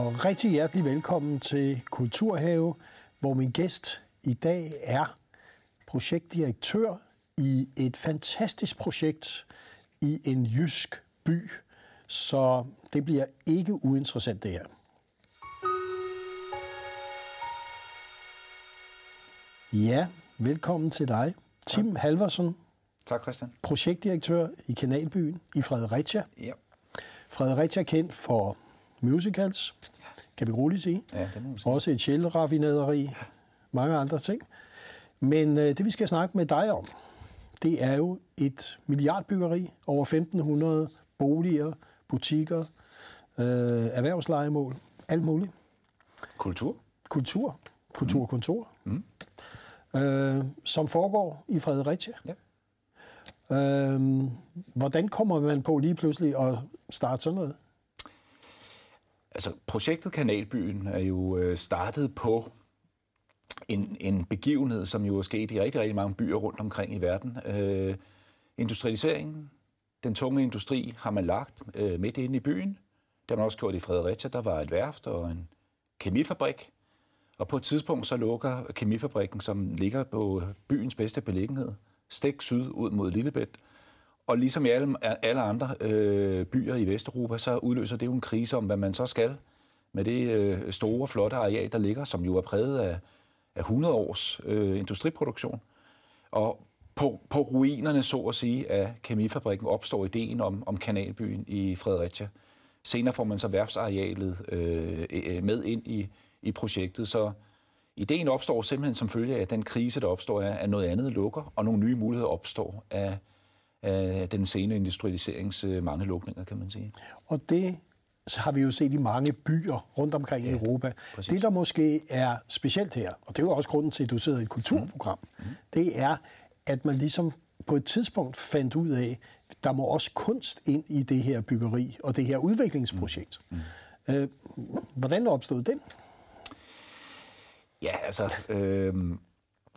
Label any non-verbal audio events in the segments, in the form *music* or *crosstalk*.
og rigtig hjertelig velkommen til Kulturhave, hvor min gæst i dag er projektdirektør i et fantastisk projekt i en jysk by. Så det bliver ikke uinteressant det her. Ja, velkommen til dig. Tim Halversen, Tak, Christian. projektdirektør i Kanalbyen i Fredericia. Ja. Fredericia er kendt for musicals, kan vi roligt sige. Ja, det må sige. Også et sjælraffinaderi, mange andre ting. Men øh, det vi skal snakke med dig om, det er jo et milliardbyggeri, over 1500 boliger, butikker, øh, erhvervslejemål, alt muligt. Kultur. Kultur, kulturkontor, mm. øh, som foregår i Fredericia. Ja. Øh, hvordan kommer man på lige pludselig at starte sådan noget? Altså, projektet Kanalbyen er jo øh, startet på en, en begivenhed, som jo er sket i rigtig, rigtig mange byer rundt omkring i verden. Øh, industrialiseringen, den tunge industri, har man lagt øh, midt inde i byen. Det har man også gjort i Fredericia. Der var et værft og en kemifabrik. Og på et tidspunkt så lukker kemifabrikken, som ligger på byens bedste beliggenhed, stik syd ud mod Lillebælt. Og ligesom i alle, alle andre øh, byer i Vesteuropa, så udløser det jo en krise om, hvad man så skal med det øh, store, flotte areal, der ligger, som jo er præget af, af 100 års øh, industriproduktion. Og på, på ruinerne, så at sige, af kemifabrikken opstår ideen om, om kanalbyen i Fredericia. Senere får man så værfsarealet øh, e, e, med ind i, i projektet, så ideen opstår simpelthen som følge af, at den krise, der opstår, er, at noget andet lukker, og nogle nye muligheder opstår af, af den sene industrialiserings øh, mange lukninger, kan man sige. Og det har vi jo set i mange byer rundt omkring ja, i Europa. præcis. Det, der måske er specielt her, og det er jo også grunden til, at du sidder i et kulturprogram, mm. det er, at man ligesom på et tidspunkt fandt ud af, der må også kunst ind i det her byggeri og det her udviklingsprojekt. Mm. Øh, hvordan opstod den? Ja, altså, øh,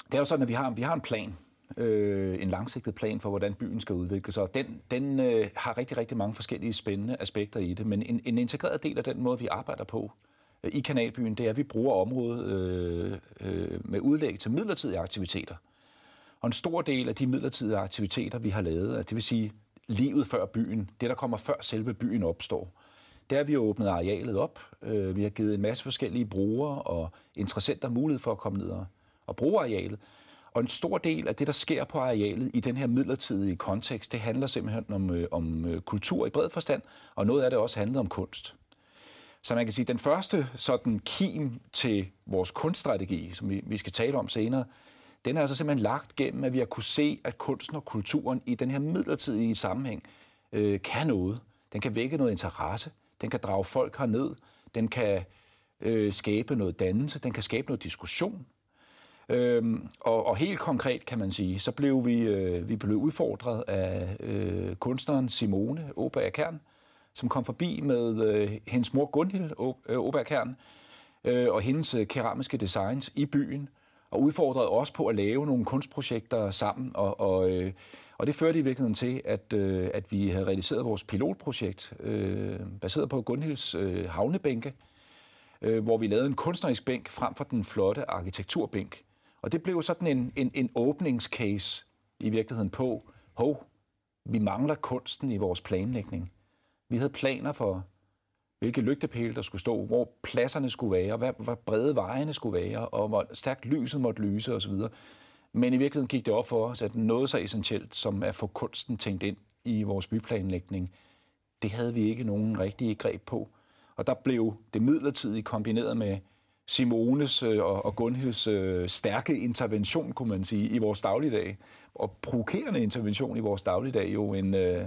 det er jo sådan, at vi har, vi har en plan, øh, en langsigtet plan for, hvordan byen skal udvikle sig. Og den, den øh, har rigtig, rigtig mange forskellige spændende aspekter i det. Men en, en integreret del af den måde, vi arbejder på øh, i Kanalbyen, det er, at vi bruger området øh, øh, med udlæg til midlertidige aktiviteter. Og en stor del af de midlertidige aktiviteter, vi har lavet, altså det vil sige livet før byen, det der kommer før selve byen opstår, der har vi åbnet arealet op. Øh, Vi har givet en masse forskellige brugere og interessenter mulighed for at komme ned og, og bruge arealet. Og en stor del af det, der sker på arealet i den her midlertidige kontekst, det handler simpelthen om, øh, om øh, kultur i bred forstand, og noget af det også handler om kunst. Så man kan sige, at den første sådan kim til vores kunststrategi, som vi, vi skal tale om senere, den er altså simpelthen lagt gennem, at vi har kunne se, at kunsten og kulturen i den her midlertidige sammenhæng øh, kan noget. Den kan vække noget interesse, den kan drage folk herned, den kan øh, skabe noget dannelse, den kan skabe noget diskussion. Øhm, og, og helt konkret kan man sige, så blev vi, øh, vi blev udfordret af øh, kunstneren Simone Åberg Kern, som kom forbi med øh, hendes mor Gunhild Åberg øh, Kern øh, og hendes øh, keramiske designs i byen, og udfordrede os på at lave nogle kunstprojekter sammen. Og, og, øh, og det førte i virkeligheden til, at, øh, at vi havde realiseret vores pilotprojekt, øh, baseret på Gunhilds øh, havnebænke, øh, hvor vi lavede en kunstnerisk bænk frem for den flotte arkitekturbænk. Og det blev sådan en, en, en åbningscase i virkeligheden på, hov, vi mangler kunsten i vores planlægning. Vi havde planer for, hvilke lygtepæle der skulle stå, hvor pladserne skulle være, hvad, hvor brede vejene skulle være, og hvor stærkt lyset måtte lyse osv. Men i virkeligheden gik det op for os, at noget så essentielt, som at få kunsten tænkt ind i vores byplanlægning, det havde vi ikke nogen rigtige greb på. Og der blev det midlertidige kombineret med Simones øh, og, og Gunhilds øh, stærke intervention, kunne man sige, i vores dagligdag, og provokerende intervention i vores dagligdag, jo en, øh,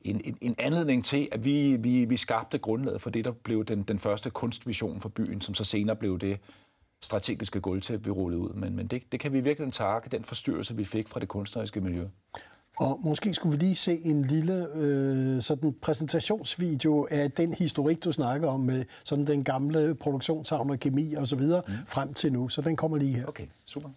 en, en, en anledning til, at vi, vi, vi skabte grundlaget for det, der blev den, den første kunstvision for byen, som så senere blev det strategiske gulvtæppe, vi rullede ud. Men, men det, det kan vi virkelig takke, den forstyrrelse, vi fik fra det kunstneriske miljø. Og måske skulle vi lige se en lille øh, sådan præsentationsvideo af den historik, du snakker om med sådan den gamle produktionshavn og kemi videre mm. frem til nu. Så den kommer lige her. Okay, super.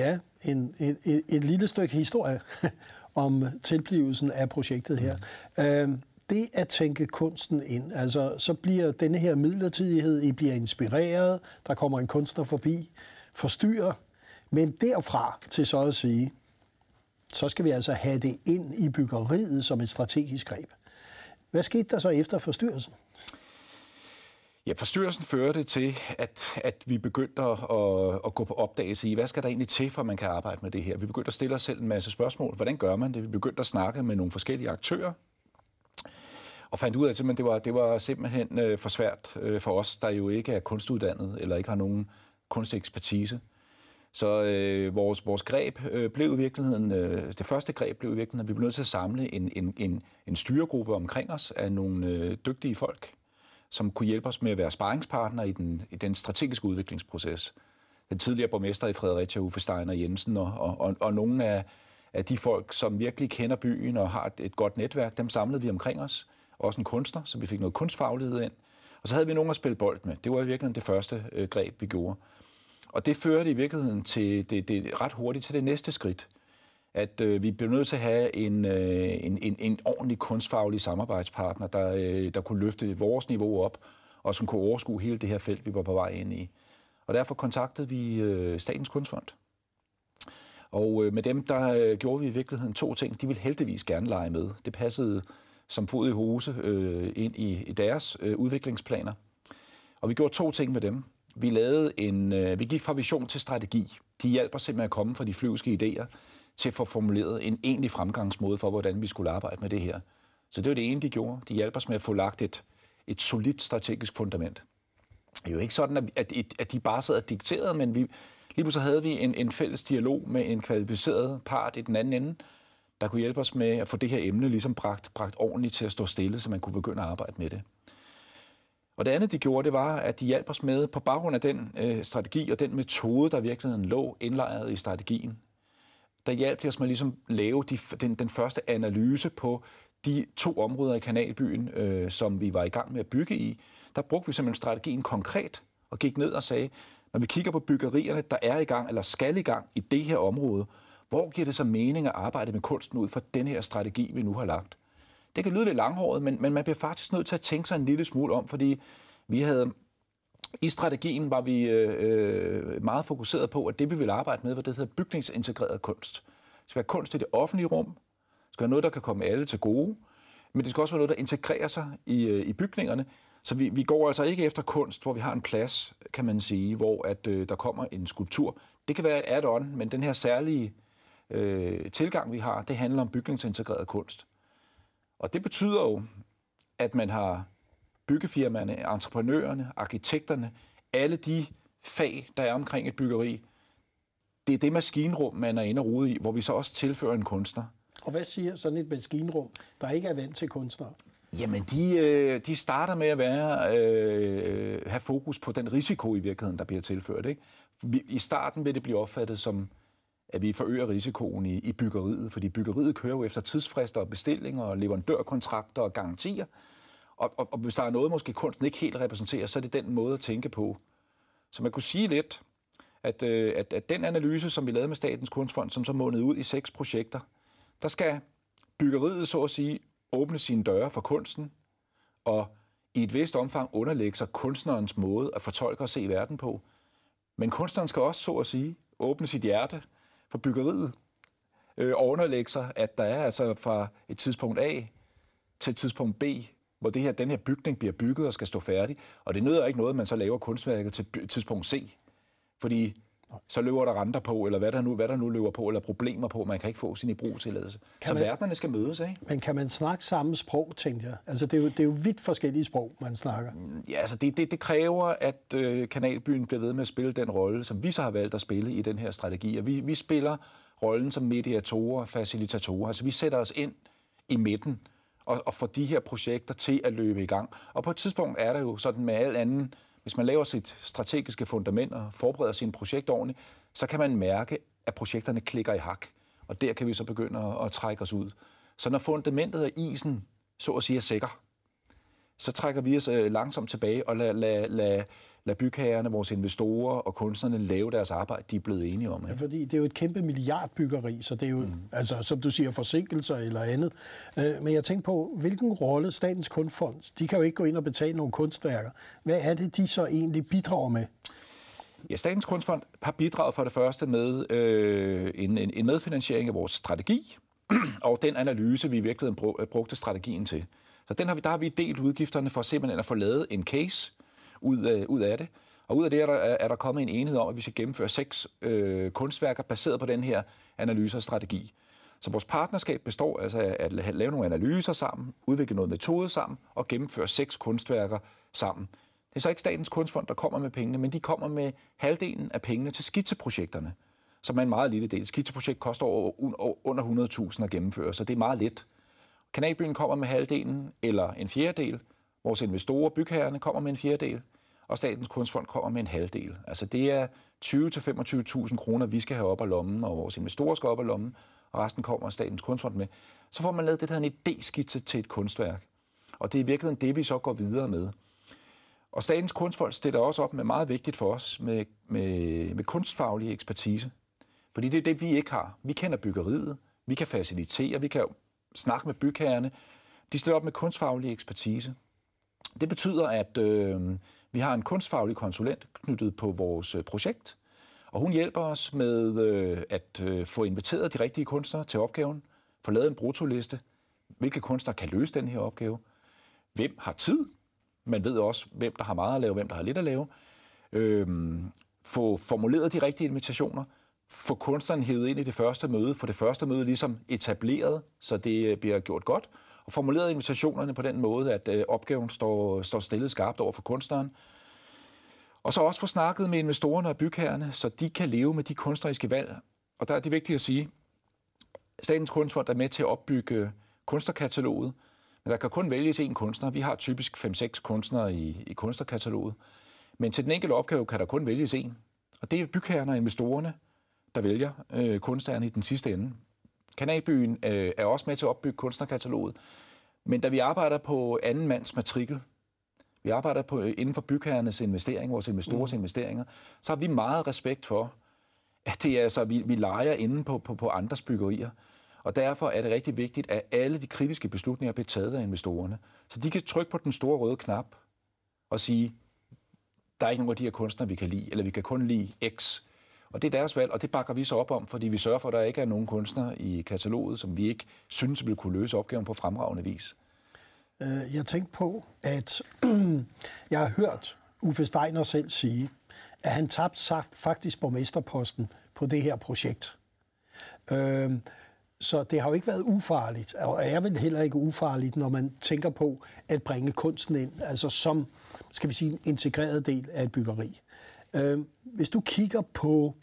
Ja, en, et, et, et lille stykke historie *laughs* om tilblivelsen af projektet her. Mm. Øh, det at tænke kunsten ind, altså så bliver denne her midlertidighed, I bliver inspireret, der kommer en kunstner forbi, forstyrrer, men derfra til så at sige, så skal vi altså have det ind i byggeriet som et strategisk greb. Hvad skete der så efter forstyrrelsen? Ja, forstyrrelsen førte til, at, at vi begyndte at, at, gå på opdagelse i, hvad skal der egentlig til, for at man kan arbejde med det her. Vi begyndte at stille os selv en masse spørgsmål. Hvordan gør man det? Vi begyndte at snakke med nogle forskellige aktører, og fandt ud af, at det var, det var simpelthen øh, for svært øh, for os, der jo ikke er kunstuddannet eller ikke har nogen kunstekspertise. Så øh, vores, vores greb øh, blev i virkeligheden, øh, det første greb blev i virkeligheden, at vi blev nødt til at samle en, en, en, en styregruppe omkring os af nogle øh, dygtige folk, som kunne hjælpe os med at være sparringspartner i den, i den strategiske udviklingsproces. Den tidligere borgmester i Fredericia, Uffe Steiner Jensen, og, og, og, og nogle af, af de folk, som virkelig kender byen og har et, et godt netværk, dem samlede vi omkring os. Også en kunstner, så vi fik noget kunstfaglighed ind. Og så havde vi nogen at spille bold med. Det var i virkeligheden det første øh, greb, vi gjorde. Og det førte i virkeligheden til det, det ret hurtigt til det næste skridt. At øh, vi blev nødt til at have en, øh, en, en, en ordentlig kunstfaglig samarbejdspartner, der, øh, der kunne løfte vores niveau op, og som kunne overskue hele det her felt, vi var på vej ind i. Og derfor kontaktede vi øh, Statens Kunstfond. Og øh, med dem, der øh, gjorde vi i virkeligheden to ting. De ville heldigvis gerne lege med. Det passede som fod i hose øh, ind i, i deres øh, udviklingsplaner. Og vi gjorde to ting med dem. Vi, lavede en, øh, vi gik fra vision til strategi. De hjælper simpelthen at komme fra de flyvske idéer til at få formuleret en egentlig fremgangsmåde for, hvordan vi skulle arbejde med det her. Så det var det ene, de gjorde. De hjalp os med at få lagt et, et solidt strategisk fundament. Det er jo ikke sådan, at, at, at de bare sad og dikterede, men vi, lige pludselig havde vi en, en fælles dialog med en kvalificeret part i den anden ende, der kunne hjælpe os med at få det her emne ligesom bragt, bragt ordentligt til at stå stille, så man kunne begynde at arbejde med det. Og det andet, de gjorde, det var, at de hjalp os med, på baggrund af den øh, strategi og den metode, der virkelig lå indlejret i strategien, der hjalp det os med at ligesom lave de, den, den første analyse på de to områder i Kanalbyen, øh, som vi var i gang med at bygge i. Der brugte vi simpelthen strategien konkret og gik ned og sagde, når vi kigger på byggerierne, der er i gang eller skal i gang i det her område, hvor giver det så mening at arbejde med kunsten ud fra den her strategi, vi nu har lagt? Det kan lyde lidt langhåret, men, men man bliver faktisk nødt til at tænke sig en lille smule om, fordi vi havde i strategien var vi øh, øh, meget fokuseret på, at det vi ville arbejde med, var det, der hedder bygningsintegreret kunst. Det skal være kunst i det offentlige rum. Det skal være noget, der kan komme alle til gode. Men det skal også være noget, der integrerer sig i, øh, i bygningerne. Så vi, vi går altså ikke efter kunst, hvor vi har en plads, kan man sige, hvor at, øh, der kommer en skulptur. Det kan være et add-on, men den her særlige øh, tilgang, vi har, det handler om bygningsintegreret kunst. Og det betyder jo, at man har byggefirmaerne, entreprenørerne, arkitekterne, alle de fag, der er omkring et byggeri, det er det maskinrum, man er inde og rode i, hvor vi så også tilfører en kunstner. Og hvad siger sådan et maskinrum, der ikke er vant til kunstnere? Jamen, de, øh, de starter med at være, øh, have fokus på den risiko i virkeligheden, der bliver tilført. Ikke? I starten vil det blive opfattet som at vi forøger risikoen i, i byggeriet, fordi byggeriet kører jo efter tidsfrister og bestillinger og leverandørkontrakter og garantier. Og, og, og hvis der er noget, måske kunsten ikke helt repræsenterer, så er det den måde at tænke på. Så man kunne sige lidt, at, øh, at, at den analyse, som vi lavede med Statens Kunstfond, som så månede ud i seks projekter, der skal byggeriet, så at sige, åbne sine døre for kunsten, og i et vist omfang underlægge sig kunstnerens måde at fortolke og se verden på. Men kunstneren skal også, så at sige, åbne sit hjerte for byggeriet øh, underlægge sig, at der er altså fra et tidspunkt A til et tidspunkt B, hvor det her, den her bygning bliver bygget og skal stå færdig. Og det nøder ikke noget, at man så laver kunstværket til tidspunkt C. Fordi så løber der renter på, eller hvad der, nu, hvad der nu løber på, eller problemer på, man kan ikke få sin ibrugtilladelse. Så man, verdenerne skal mødes, ikke? Men kan man snakke samme sprog, tænkte jeg? Altså, det er jo, det er jo vidt forskellige sprog, man snakker. Ja, altså, det, det, det kræver, at øh, Kanalbyen bliver ved med at spille den rolle, som vi så har valgt at spille i den her strategi. Og vi, vi spiller rollen som mediatorer, facilitatorer. Altså, vi sætter os ind i midten og, og få de her projekter til at løbe i gang. Og på et tidspunkt er der jo sådan med al anden hvis man laver sit strategiske fundament og forbereder sine projekter ordentligt, så kan man mærke, at projekterne klikker i hak. Og der kan vi så begynde at, at trække os ud. Så når fundamentet af isen, så at sige, er sikker, så trækker vi os øh, langsomt tilbage og lader lad, lad, lad bygherrerne, vores investorer og kunstnerne lave deres arbejde, de er blevet enige om. Ja, fordi det er jo et kæmpe milliardbyggeri, så det er jo, mm. altså, som du siger, forsinkelser eller andet. Øh, men jeg tænker på, hvilken rolle Statens Kunstfond, de kan jo ikke gå ind og betale nogle kunstværker. Hvad er det, de så egentlig bidrager med? Ja, Statens Kunstfond har bidraget for det første med øh, en, en, en medfinansiering af vores strategi, *clears throat* og den analyse, vi i virkeligheden brugte strategien til. Så den har vi, der har vi delt udgifterne for simpelthen at få lavet en case ud af, ud af det. Og ud af det er der, er der kommet en enhed om, at vi skal gennemføre seks øh, kunstværker baseret på den her analyse og strategi. Så vores partnerskab består altså af at lave nogle analyser sammen, udvikle noget metode sammen og gennemføre seks kunstværker sammen. Det er så ikke Statens Kunstfond, der kommer med pengene, men de kommer med halvdelen af pengene til skitseprojekterne, som er en meget lille del. Skitseprojekt koster under 100.000 at gennemføre, så det er meget let. Kanalbyen kommer med halvdelen eller en fjerdedel. Vores investorer, bygherrerne, kommer med en fjerdedel. Og Statens Kunstfond kommer med en halvdel. Altså det er 20-25.000 kroner, vi skal have op af lommen, og vores investorer skal op af lommen, og resten kommer Statens Kunstfond med. Så får man lavet det, der en idéskitse til et kunstværk. Og det er i virkeligheden det, vi så går videre med. Og Statens Kunstfond stiller også op med meget vigtigt for os, med, med, med kunstfaglig ekspertise. Fordi det er det, vi ikke har. Vi kender byggeriet, vi kan facilitere, vi kan snakke med bygherrerne. De stiller op med kunstfaglig ekspertise. Det betyder, at øh, vi har en kunstfaglig konsulent knyttet på vores øh, projekt, og hun hjælper os med øh, at øh, få inviteret de rigtige kunstnere til opgaven, få lavet en brutoliste, hvilke kunstnere kan løse den her opgave, hvem har tid, man ved også, hvem der har meget at lave, hvem der har lidt at lave, øh, få formuleret de rigtige invitationer, få kunstneren hævet ind i det første møde, få det første møde ligesom etableret, så det øh, bliver gjort godt, formuleret invitationerne på den måde, at øh, opgaven står, står stillet skarpt over for kunstneren. Og så også få snakket med investorerne og bygherrerne, så de kan leve med de kunstneriske valg. Og der er det vigtigt at sige, Statens Kunstfond er med til at opbygge kunstnerkataloget, men der kan kun vælges én kunstner. Vi har typisk 5-6 kunstnere i, i kunstnerkataloget. Men til den enkelte opgave kan der kun vælges én. Og det er bygherrerne og investorerne, der vælger øh, kunstneren i den sidste ende. Kanalbyen øh, er også med til at opbygge kunstnerkataloget, men da vi arbejder på anden mands matrikel, vi arbejder på, øh, inden for bygherrenes investering, vores investorers mm. investeringer, så har vi meget respekt for, at det er altså, vi, vi leger inde på, på, på andres byggerier. Og derfor er det rigtig vigtigt, at alle de kritiske beslutninger bliver taget af investorerne. Så de kan trykke på den store røde knap og sige, der er ikke nogen af de her kunstnere, vi kan lide, eller vi kan kun lide X. Og det er deres valg, og det bakker vi så op om, fordi vi sørger for, at der ikke er nogen kunstnere i kataloget, som vi ikke synes vil kunne løse opgaven på fremragende vis. Øh, jeg tænkte på, at *clears throat* jeg har hørt Uffe Steiner selv sige, at han tabte faktisk borgmesterposten på det her projekt. Øhm, så det har jo ikke været ufarligt, og er vel heller ikke ufarligt, når man tænker på at bringe kunsten ind, altså som, skal vi sige, en integreret del af et byggeri. Øh, hvis du kigger på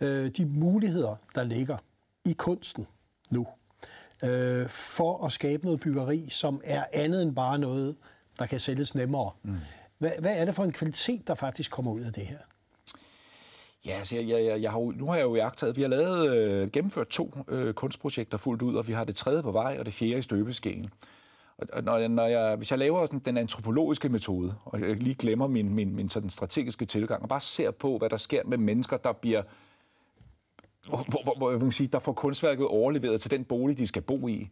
øh, de muligheder, der ligger i kunsten nu, øh, for at skabe noget byggeri, som er andet end bare noget, der kan sælges nemmere. Mm. Hvad, hvad er det for en kvalitet, der faktisk kommer ud af det her? Ja, altså, jeg, jeg, jeg, jeg har, nu har jeg jo jagtet, vi har lavet, øh, gennemført to øh, kunstprojekter fuldt ud, og vi har det tredje på vej, og det fjerde i støbeskeen. Og når, når jeg, hvis jeg laver sådan, den antropologiske metode, og jeg lige glemmer min, min, min sådan strategiske tilgang, og bare ser på, hvad der sker med mennesker, der bliver hvor, hvor, hvor man kan sige, der får kunstværket overleveret til den bolig, de skal bo i,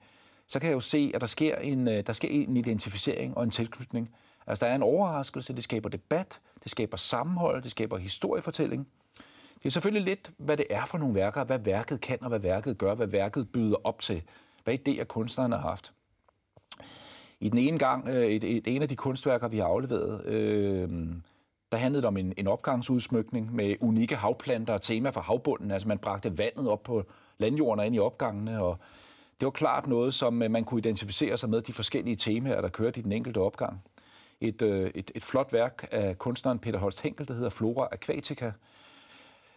så kan jeg jo se, at der sker en, øh, der sker en identificering og en tilknytning. Altså, der er en overraskelse, det skaber debat, det skaber sammenhold, det skaber historiefortælling. Det er selvfølgelig lidt, hvad det er for nogle værker, hvad værket kan, og hvad værket gør, hvad værket byder op til, hvad idéer kunstneren har haft. I den ene gang, øh, et, et, en af de kunstværker, vi har afleveret, øh, der handlede det om en, en opgangsudsmykning med unikke havplanter og tema for havbunden. Altså man bragte vandet op på landjorden og ind i opgangene, og det var klart noget, som øh, man kunne identificere sig med de forskellige temaer, der kørte i den enkelte opgang. Et, øh, et, et flot værk af kunstneren Peter Holst Henkel, der hedder Flora Aquatica.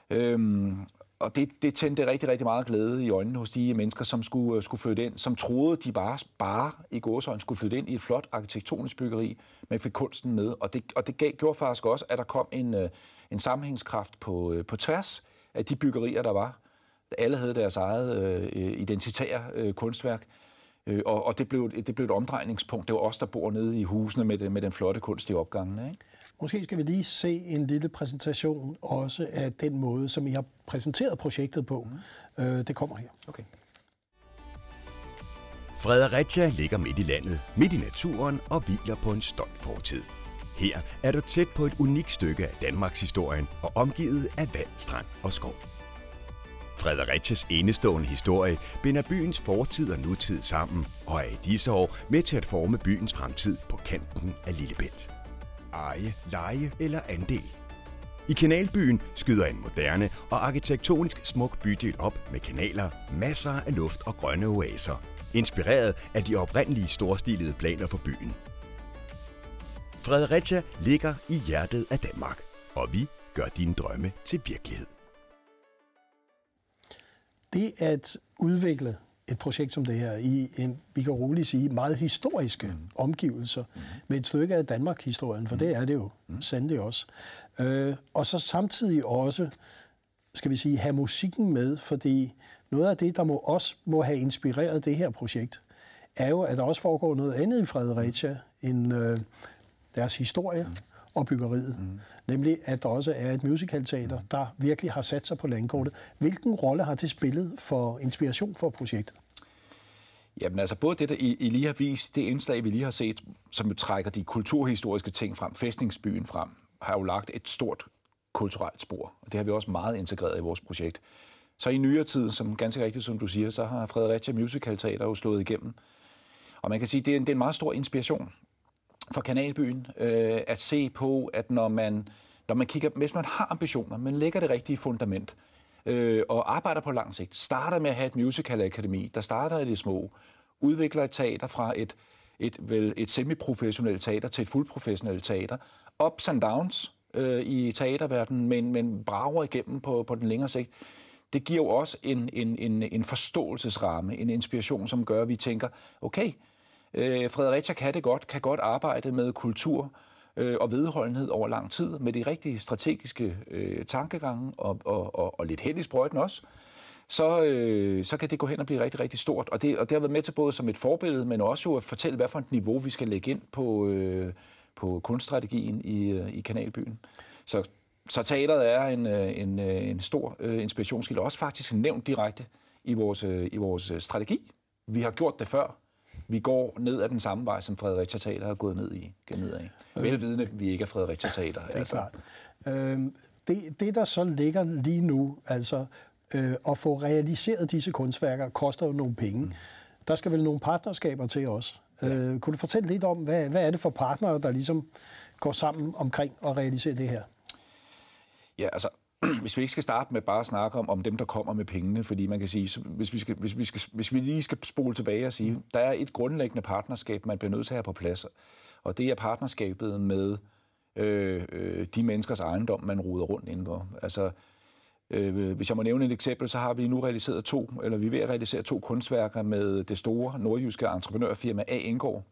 Øhm, og det, det tændte rigtig, rigtig meget glæde i øjnene hos de mennesker, som skulle, øh, skulle flytte ind, som troede, de bare, bare i gåsøjne skulle flytte ind i et flot arkitektonisk byggeri, men fik kunsten med. Og det, og det gav, gjorde faktisk også, at der kom en, øh, en sammenhængskraft på, øh, på tværs af de byggerier, der var. Alle havde deres eget øh, identitære øh, kunstværk. Øh, og, og det, blev, det blev et omdrejningspunkt. Det var os, der bor nede i husene med, det, med den flotte kunst i opgangene. Ikke? Måske skal vi lige se en lille præsentation også af den måde, som I har præsenteret projektet på. Mm. Øh, det kommer her. Okay. Fredericia ligger midt i landet, midt i naturen og hviler på en stolt fortid. Her er du tæt på et unikt stykke af Danmarks historien og omgivet af vand, strand og skov. Fredericias enestående historie binder byens fortid og nutid sammen og er i disse år med til at forme byens fremtid på kanten af Lillebælt. Eje, leje eller andel. I kanalbyen skyder en moderne og arkitektonisk smuk bydel op med kanaler, masser af luft og grønne oaser, inspireret af de oprindelige storstilede planer for byen. Fredericia ligger i hjertet af Danmark, og vi gør dine drømme til virkelighed. Det at udvikle et projekt som det her i en, vi kan roligt sige, meget historiske mm. omgivelser mm. med et stykke af Danmark-historien, for mm. det er det jo mm. sandelig også. Øh, og så samtidig også, skal vi sige, have musikken med, fordi noget af det, der må også må have inspireret det her projekt, er jo, at der også foregår noget andet i Fredericia end øh, deres historie mm. Og byggeriet. Mm. Nemlig, at der også er et musicalteater, der virkelig har sat sig på landkortet. Hvilken rolle har det spillet for inspiration for projektet? Jamen altså, både det, der I, I lige har vist, det indslag, vi lige har set, som jo trækker de kulturhistoriske ting frem, fæstningsbyen frem, har jo lagt et stort kulturelt spor. Og det har vi også meget integreret i vores projekt. Så i nyere tid, som ganske rigtigt, som du siger, så har Fredericia Musical Teater jo slået igennem. Og man kan sige, det er en, det er en meget stor inspiration for Kanalbyen øh, at se på, at når man, når man kigger, hvis man har ambitioner, man lægger det rigtige fundament, øh, og arbejder på lang sigt, starter med at have et musical akademi, der starter i det små, udvikler et teater fra et, et, vel, et semi-professionelt teater til et fuldprofessionelt teater, ups and downs øh, i teaterverdenen, men, men brager igennem på, på den længere sigt, det giver jo også en, en, en, en forståelsesramme, en inspiration, som gør, at vi tænker, okay, øh, Fredericia kan det godt, kan godt arbejde med kultur øh, og vedholdenhed over lang tid, med de rigtige strategiske øh, tankegange og, og, og, og lidt held i sprøjten også, så, øh, så kan det gå hen og blive rigtig, rigtig stort. Og det, og det har været med til både som et forbillede, men også jo at fortælle, hvad for et niveau vi skal lægge ind på, øh, på kunststrategien i, øh, i Kanalbyen. Så så teateret er en, øh, en, øh, en stor øh, inspirationskilde, også faktisk nævnt direkte i vores, i vores strategi. Vi har gjort det før. Vi går ned ad den samme vej, som Fredericia Teater har gået ned i. Ned af. Velvidende, at vi ikke er Fredericia Teater. det er altså. klart. Øh, det, det, der så ligger lige nu, altså øh, at få realiseret disse kunstværker, koster jo nogle penge. Mm. Der skal vel nogle partnerskaber til os. Ja. Øh, kunne du fortælle lidt om, hvad, hvad er det for partnere, der ligesom går sammen omkring at realisere det her? Ja, altså, *clears throat* hvis vi ikke skal starte med bare at snakke om, om dem, der kommer med pengene, fordi man kan sige, så hvis, vi skal, hvis, vi skal, hvis vi lige skal spole tilbage og sige, der er et grundlæggende partnerskab, man bliver nødt til at have på plads, og det er partnerskabet med øh, øh, de menneskers ejendom, man ruder rundt indenfor. Altså, øh, hvis jeg må nævne et eksempel, så har vi nu realiseret to, eller vi er ved at realisere to kunstværker med det store nordjyske entreprenørfirma A. Engård,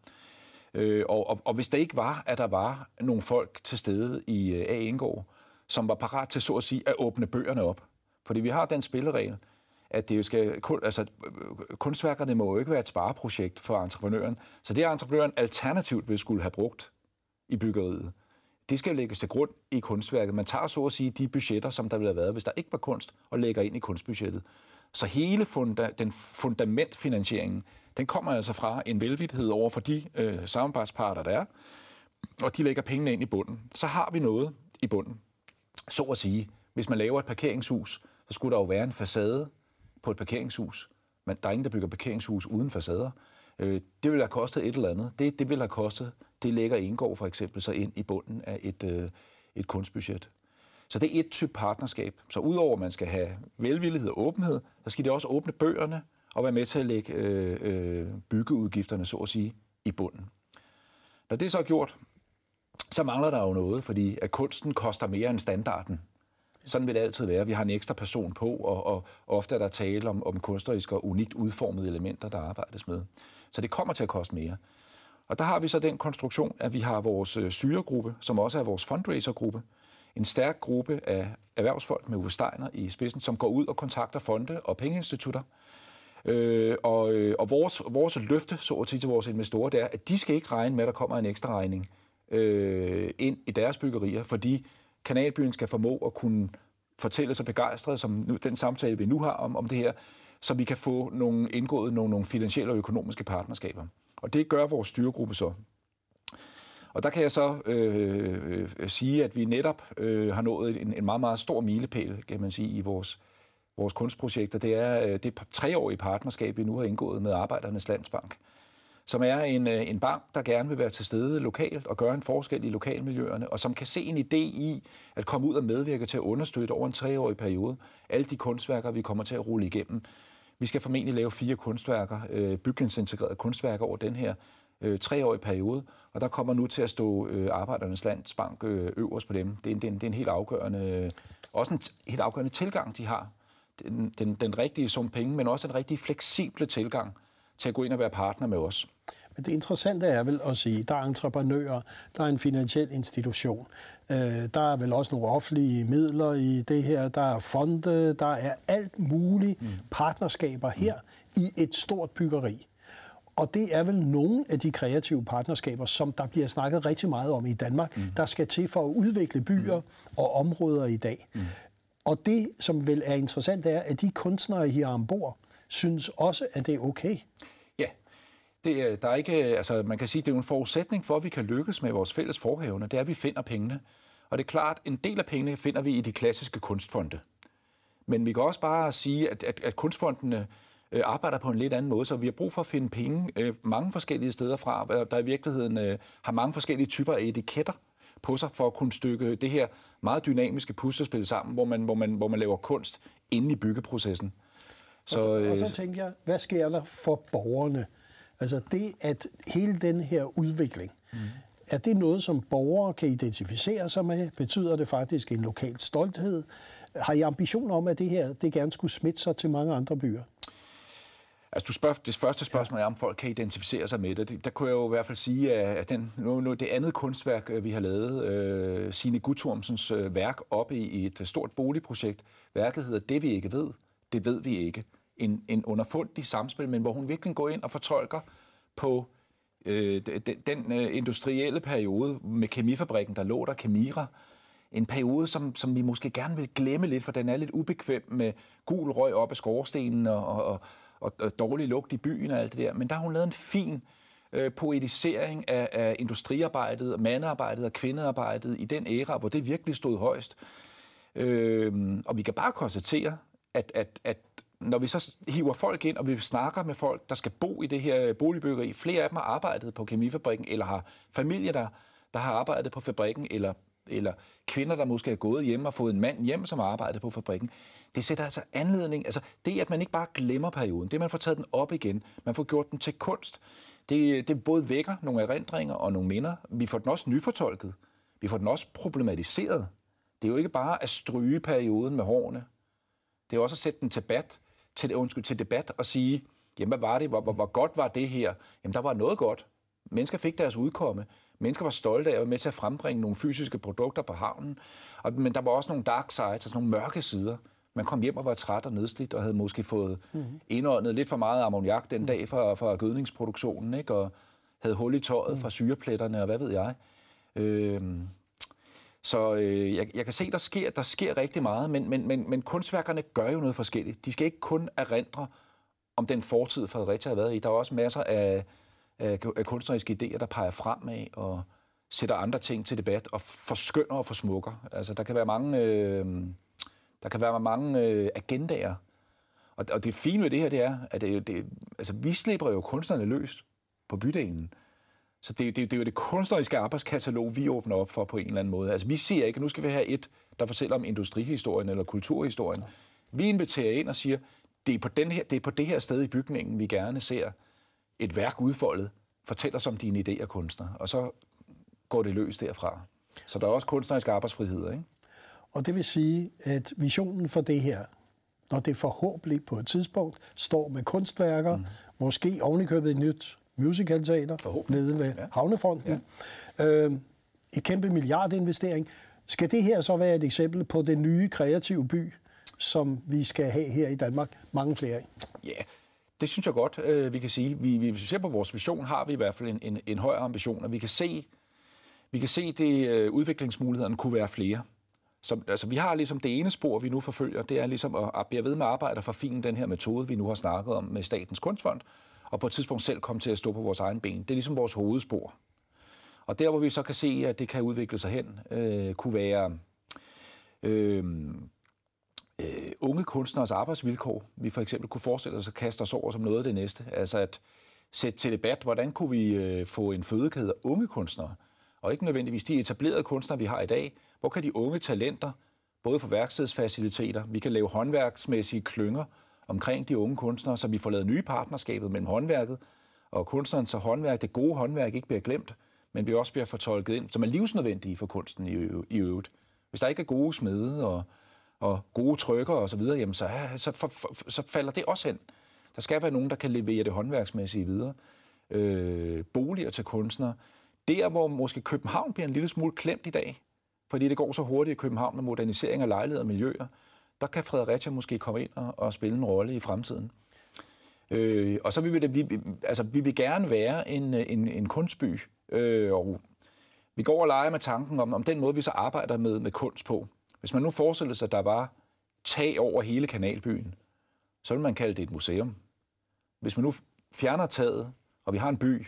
Øh, og, og, og hvis der ikke var, at der var nogle folk til stede i øh, A. Indgård, som var parat til, så at sige, at åbne bøgerne op. Fordi vi har den spilleregel, at det jo skal, altså, kunstværkerne må jo ikke være et spareprojekt for entreprenøren. Så det, entreprenøren alternativt vil skulle have brugt i byggeriet, det skal lægges til grund i kunstværket. Man tager så at sige de budgetter, som der ville have været, hvis der ikke var kunst, og lægger ind i kunstbudgettet. Så hele funda, den fundamentfinansieringen, den kommer altså fra en velvidtighed over for de øh, samarbejdsparter, der er, og de lægger pengene ind i bunden. Så har vi noget i bunden så at sige, hvis man laver et parkeringshus, så skulle der jo være en facade på et parkeringshus. Men der er ingen, der bygger parkeringshus uden facader. Øh, det vil have kostet et eller andet. Det, det vil have kostet, det lægger indgår for eksempel så ind i bunden af et, øh, et kunstbudget. Så det er et type partnerskab. Så udover at man skal have velvillighed og åbenhed, så skal det også åbne bøgerne og være med til at lægge øh, øh, byggeudgifterne, så at sige, i bunden. Når det er så gjort, så mangler der jo noget, fordi at kunsten koster mere end standarden. Sådan vil det altid være. Vi har en ekstra person på, og, og ofte er der tale om, om kunstneriske og unikt udformede elementer, der arbejdes med. Så det kommer til at koste mere. Og der har vi så den konstruktion, at vi har vores øh, syregruppe, styregruppe, som også er vores fundraisergruppe. En stærk gruppe af erhvervsfolk med Uwe Steiner i spidsen, som går ud og kontakter fonde og pengeinstitutter, Øh, og, øh, og vores, vores løfte, så at sige til vores investorer, det er, at de skal ikke regne med, at der kommer en ekstra regning øh, ind i deres byggerier, fordi kanalbyen skal formå at kunne fortælle sig begejstret, som nu, den samtale, vi nu har om, om det her, så vi kan få nogle indgået nogle, nogle finansielle og økonomiske partnerskaber. Og det gør vores styregruppe så. Og der kan jeg så øh, øh, sige, at vi netop øh, har nået en, en meget, meget stor milepæl, kan man sige, i vores, vores kunstprojekter. Det er øh, det treårige partnerskab, vi nu har indgået med Arbejdernes Landsbank, som er en, øh, en bank, der gerne vil være til stede lokalt og gøre en forskel i lokalmiljøerne, og som kan se en idé i at komme ud og medvirke til at understøtte over en treårig periode alle de kunstværker, vi kommer til at rulle igennem. Vi skal formentlig lave fire kunstværker, øh, bygningsintegrerede kunstværker over den her øh, treårige periode, og der kommer nu til at stå øh, Arbejdernes Landsbank øh, øverst på dem. Det er, det, er en, det er en helt afgørende, øh, også en helt afgørende tilgang, de har. Den, den, den rigtige sum penge, men også en rigtig fleksible tilgang til at gå ind og være partner med os. Men det interessante er vel at sige, der er entreprenører, der er en finansiel institution, øh, der er vel også nogle offentlige midler i det her, der er fonde, der er alt muligt mm. partnerskaber her mm. i et stort byggeri. Og det er vel nogle af de kreative partnerskaber, som der bliver snakket rigtig meget om i Danmark, mm. der skal til for at udvikle byer mm. og områder i dag. Mm. Og det, som vel er interessant, er, at de kunstnere her ombord synes også, at det er okay. Ja, det er, der er ikke, altså man kan sige, det er en forudsætning for, at vi kan lykkes med vores fælles forhævne, det er, at vi finder pengene. Og det er klart, en del af pengene finder vi i de klassiske kunstfonde. Men vi kan også bare sige, at, at, at kunstfondene øh, arbejder på en lidt anden måde, så vi har brug for at finde penge øh, mange forskellige steder fra, der i virkeligheden øh, har mange forskellige typer af etiketter på sig for at kunne stykke det her meget dynamiske puslespil sammen, hvor man, hvor man, hvor man laver kunst inde i byggeprocessen. Så, og, så, og så øh, tænker jeg, hvad sker der for borgerne? Altså det, at hele den her udvikling, mm. er det noget, som borgere kan identificere sig med? Betyder det faktisk en lokal stolthed? Har I ambitioner om, at det her det gerne skulle smitte sig til mange andre byer? Altså, du spørger, det første spørgsmål er, om folk kan identificere sig med det. Der kunne jeg jo i hvert fald sige, at den, nu, nu, det andet kunstværk, øh, vi har lavet, øh, Signe Guttormsens øh, værk oppe i, i et stort boligprojekt. Værket hedder Det vi ikke ved, det ved vi ikke. En, en underfundig samspil, men hvor hun virkelig går ind og fortolker på øh, den, den øh, industrielle periode med kemifabrikken, der lå der, Kemira, en periode, som, som vi måske gerne vil glemme lidt, for den er lidt ubekvem med gul røg op af skorstenen og, og, og, og dårlig lugt i byen og alt det der. Men der har hun lavet en fin øh, poetisering af, af industriarbejdet, mandearbejdet og kvindearbejdet i den æra, hvor det virkelig stod højst. Øh, og vi kan bare konstatere, at, at, at når vi så hiver folk ind, og vi snakker med folk, der skal bo i det her boligbyggeri, flere af dem har arbejdet på kemifabrikken, eller har familie, der, der har arbejdet på fabrikken, eller, eller kvinder, der måske er gået hjem og fået en mand hjem, som har arbejdet på fabrikken det sætter altså anledning, altså det, at man ikke bare glemmer perioden, det, at man får taget den op igen, man får gjort den til kunst, det, det både vækker nogle erindringer og nogle minder. Vi får den også nyfortolket. Vi får den også problematiseret. Det er jo ikke bare at stryge perioden med hårene. Det er også at sætte den til bat til, undskyld, til debat og sige, jamen hvad var det, hvor, hvor, hvor godt var det her? Jamen der var noget godt. Mennesker fik deres udkomme. Mennesker var stolte af at være med til at frembringe nogle fysiske produkter på havnen. Og, men der var også nogle dark sides, altså nogle mørke sider. Man kom hjem og var træt og nedslidt, og havde måske fået mm-hmm. indåndet lidt for meget ammoniak den dag fra, fra gødningsproduktionen, ikke? og havde hul i tøjet mm. fra syrepletterne, og hvad ved jeg. Øhm, så øh, jeg, jeg kan se, der sker, der sker rigtig meget, men, men, men, men kunstværkerne gør jo noget forskelligt. De skal ikke kun erindre om den fortid, Fredericia har været i. Der er også masser af, af, af kunstneriske idéer, der peger fremad og sætter andre ting til debat og forskynder og forsmukker. Altså, der kan være mange... Øh, der kan være mange øh, agendaer. Og, og det fine ved det her, det er, at det, det, altså, vi slipper jo kunstnerne løs på bydelen. Så det, det, det er jo det kunstneriske arbejdskatalog, vi åbner op for på en eller anden måde. Altså, vi siger ikke, at nu skal vi have et, der fortæller om industrihistorien eller kulturhistorien. Vi inviterer ind og siger, det er, på den her, det er på det her sted i bygningen, vi gerne ser et værk udfoldet. Fortæl os om dine idéer, kunstner. Og så går det løs derfra. Så der er også kunstnerisk arbejdsfrihed, ikke? Og det vil sige, at visionen for det her, når det forhåbentlig på et tidspunkt står med kunstværker, mm. måske ovenikøbet et nyt musicalteater nede ved ja. Havnefronten, ja. øh, et kæmpe milliardinvestering. Skal det her så være et eksempel på den nye kreative by, som vi skal have her i Danmark mange flere af? Ja, Det synes jeg godt, øh, vi kan sige. Vi, vi, hvis vi ser på vores vision, har vi i hvert fald en, en, en højere ambition, og vi kan se, vi kan se det øh, udviklingsmulighederne kunne være flere. Så, altså, vi har ligesom det ene spor, vi nu forfølger, det er ligesom at, at blive ved med at arbejde for fin den her metode, vi nu har snakket om med Statens Kunstfond, og på et tidspunkt selv komme til at stå på vores egen ben. Det er ligesom vores hovedspor. Og der, hvor vi så kan se, at det kan udvikle sig hen, øh, kunne være øh, øh, unge kunstners arbejdsvilkår. Vi for eksempel kunne forestille os at kaste os over som noget af det næste. Altså at sætte til debat, hvordan kunne vi øh, få en fødekæde af unge kunstnere, og ikke nødvendigvis de etablerede kunstnere, vi har i dag. Hvor kan de unge talenter, både for værkstedsfaciliteter, vi kan lave håndværksmæssige klynger omkring de unge kunstnere, så vi får lavet nye partnerskaber mellem håndværket og kunstneren, så håndværk, det gode håndværk ikke bliver glemt, men vi også bliver fortolket ind, som er livsnødvendige for kunsten i, i øvrigt. Hvis der ikke er gode smede og, og gode trykker og så videre, jamen så, så, for, for, så falder det også hen. Der skal være nogen, der kan levere det håndværksmæssige videre. Øh, boliger til kunstnere. Der, hvor måske København bliver en lille smule klemt i dag, fordi det går så hurtigt i København med modernisering af lejligheder og miljøer, der kan Fredericia måske komme ind og, og spille en rolle i fremtiden. Øh, og så vil vi, det, vi, altså, vi vil gerne være en, en, en kunstby, øh, og vi går og leger med tanken om, om den måde, vi så arbejder med, med kunst på. Hvis man nu forestiller sig, at der var tag over hele kanalbyen, så vil man kalde det et museum. Hvis man nu fjerner taget, og vi har en by,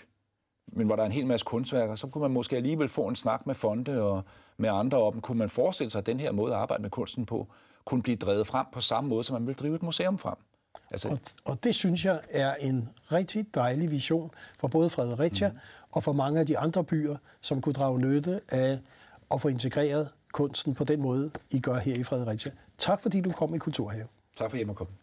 men hvor der er en hel masse kunstværker, så kunne man måske alligevel få en snak med fonde og med andre om, kunne man forestille sig, at den her måde at arbejde med kunsten på, kunne blive drevet frem på samme måde, som man vil drive et museum frem. Altså... Og, og det synes jeg er en rigtig dejlig vision for både Fredericia mm. og for mange af de andre byer, som kunne drage nytte af at få integreret kunsten på den måde, I gør her i Fredericia. Tak fordi du kom i Kulturhave. Tak for at komme.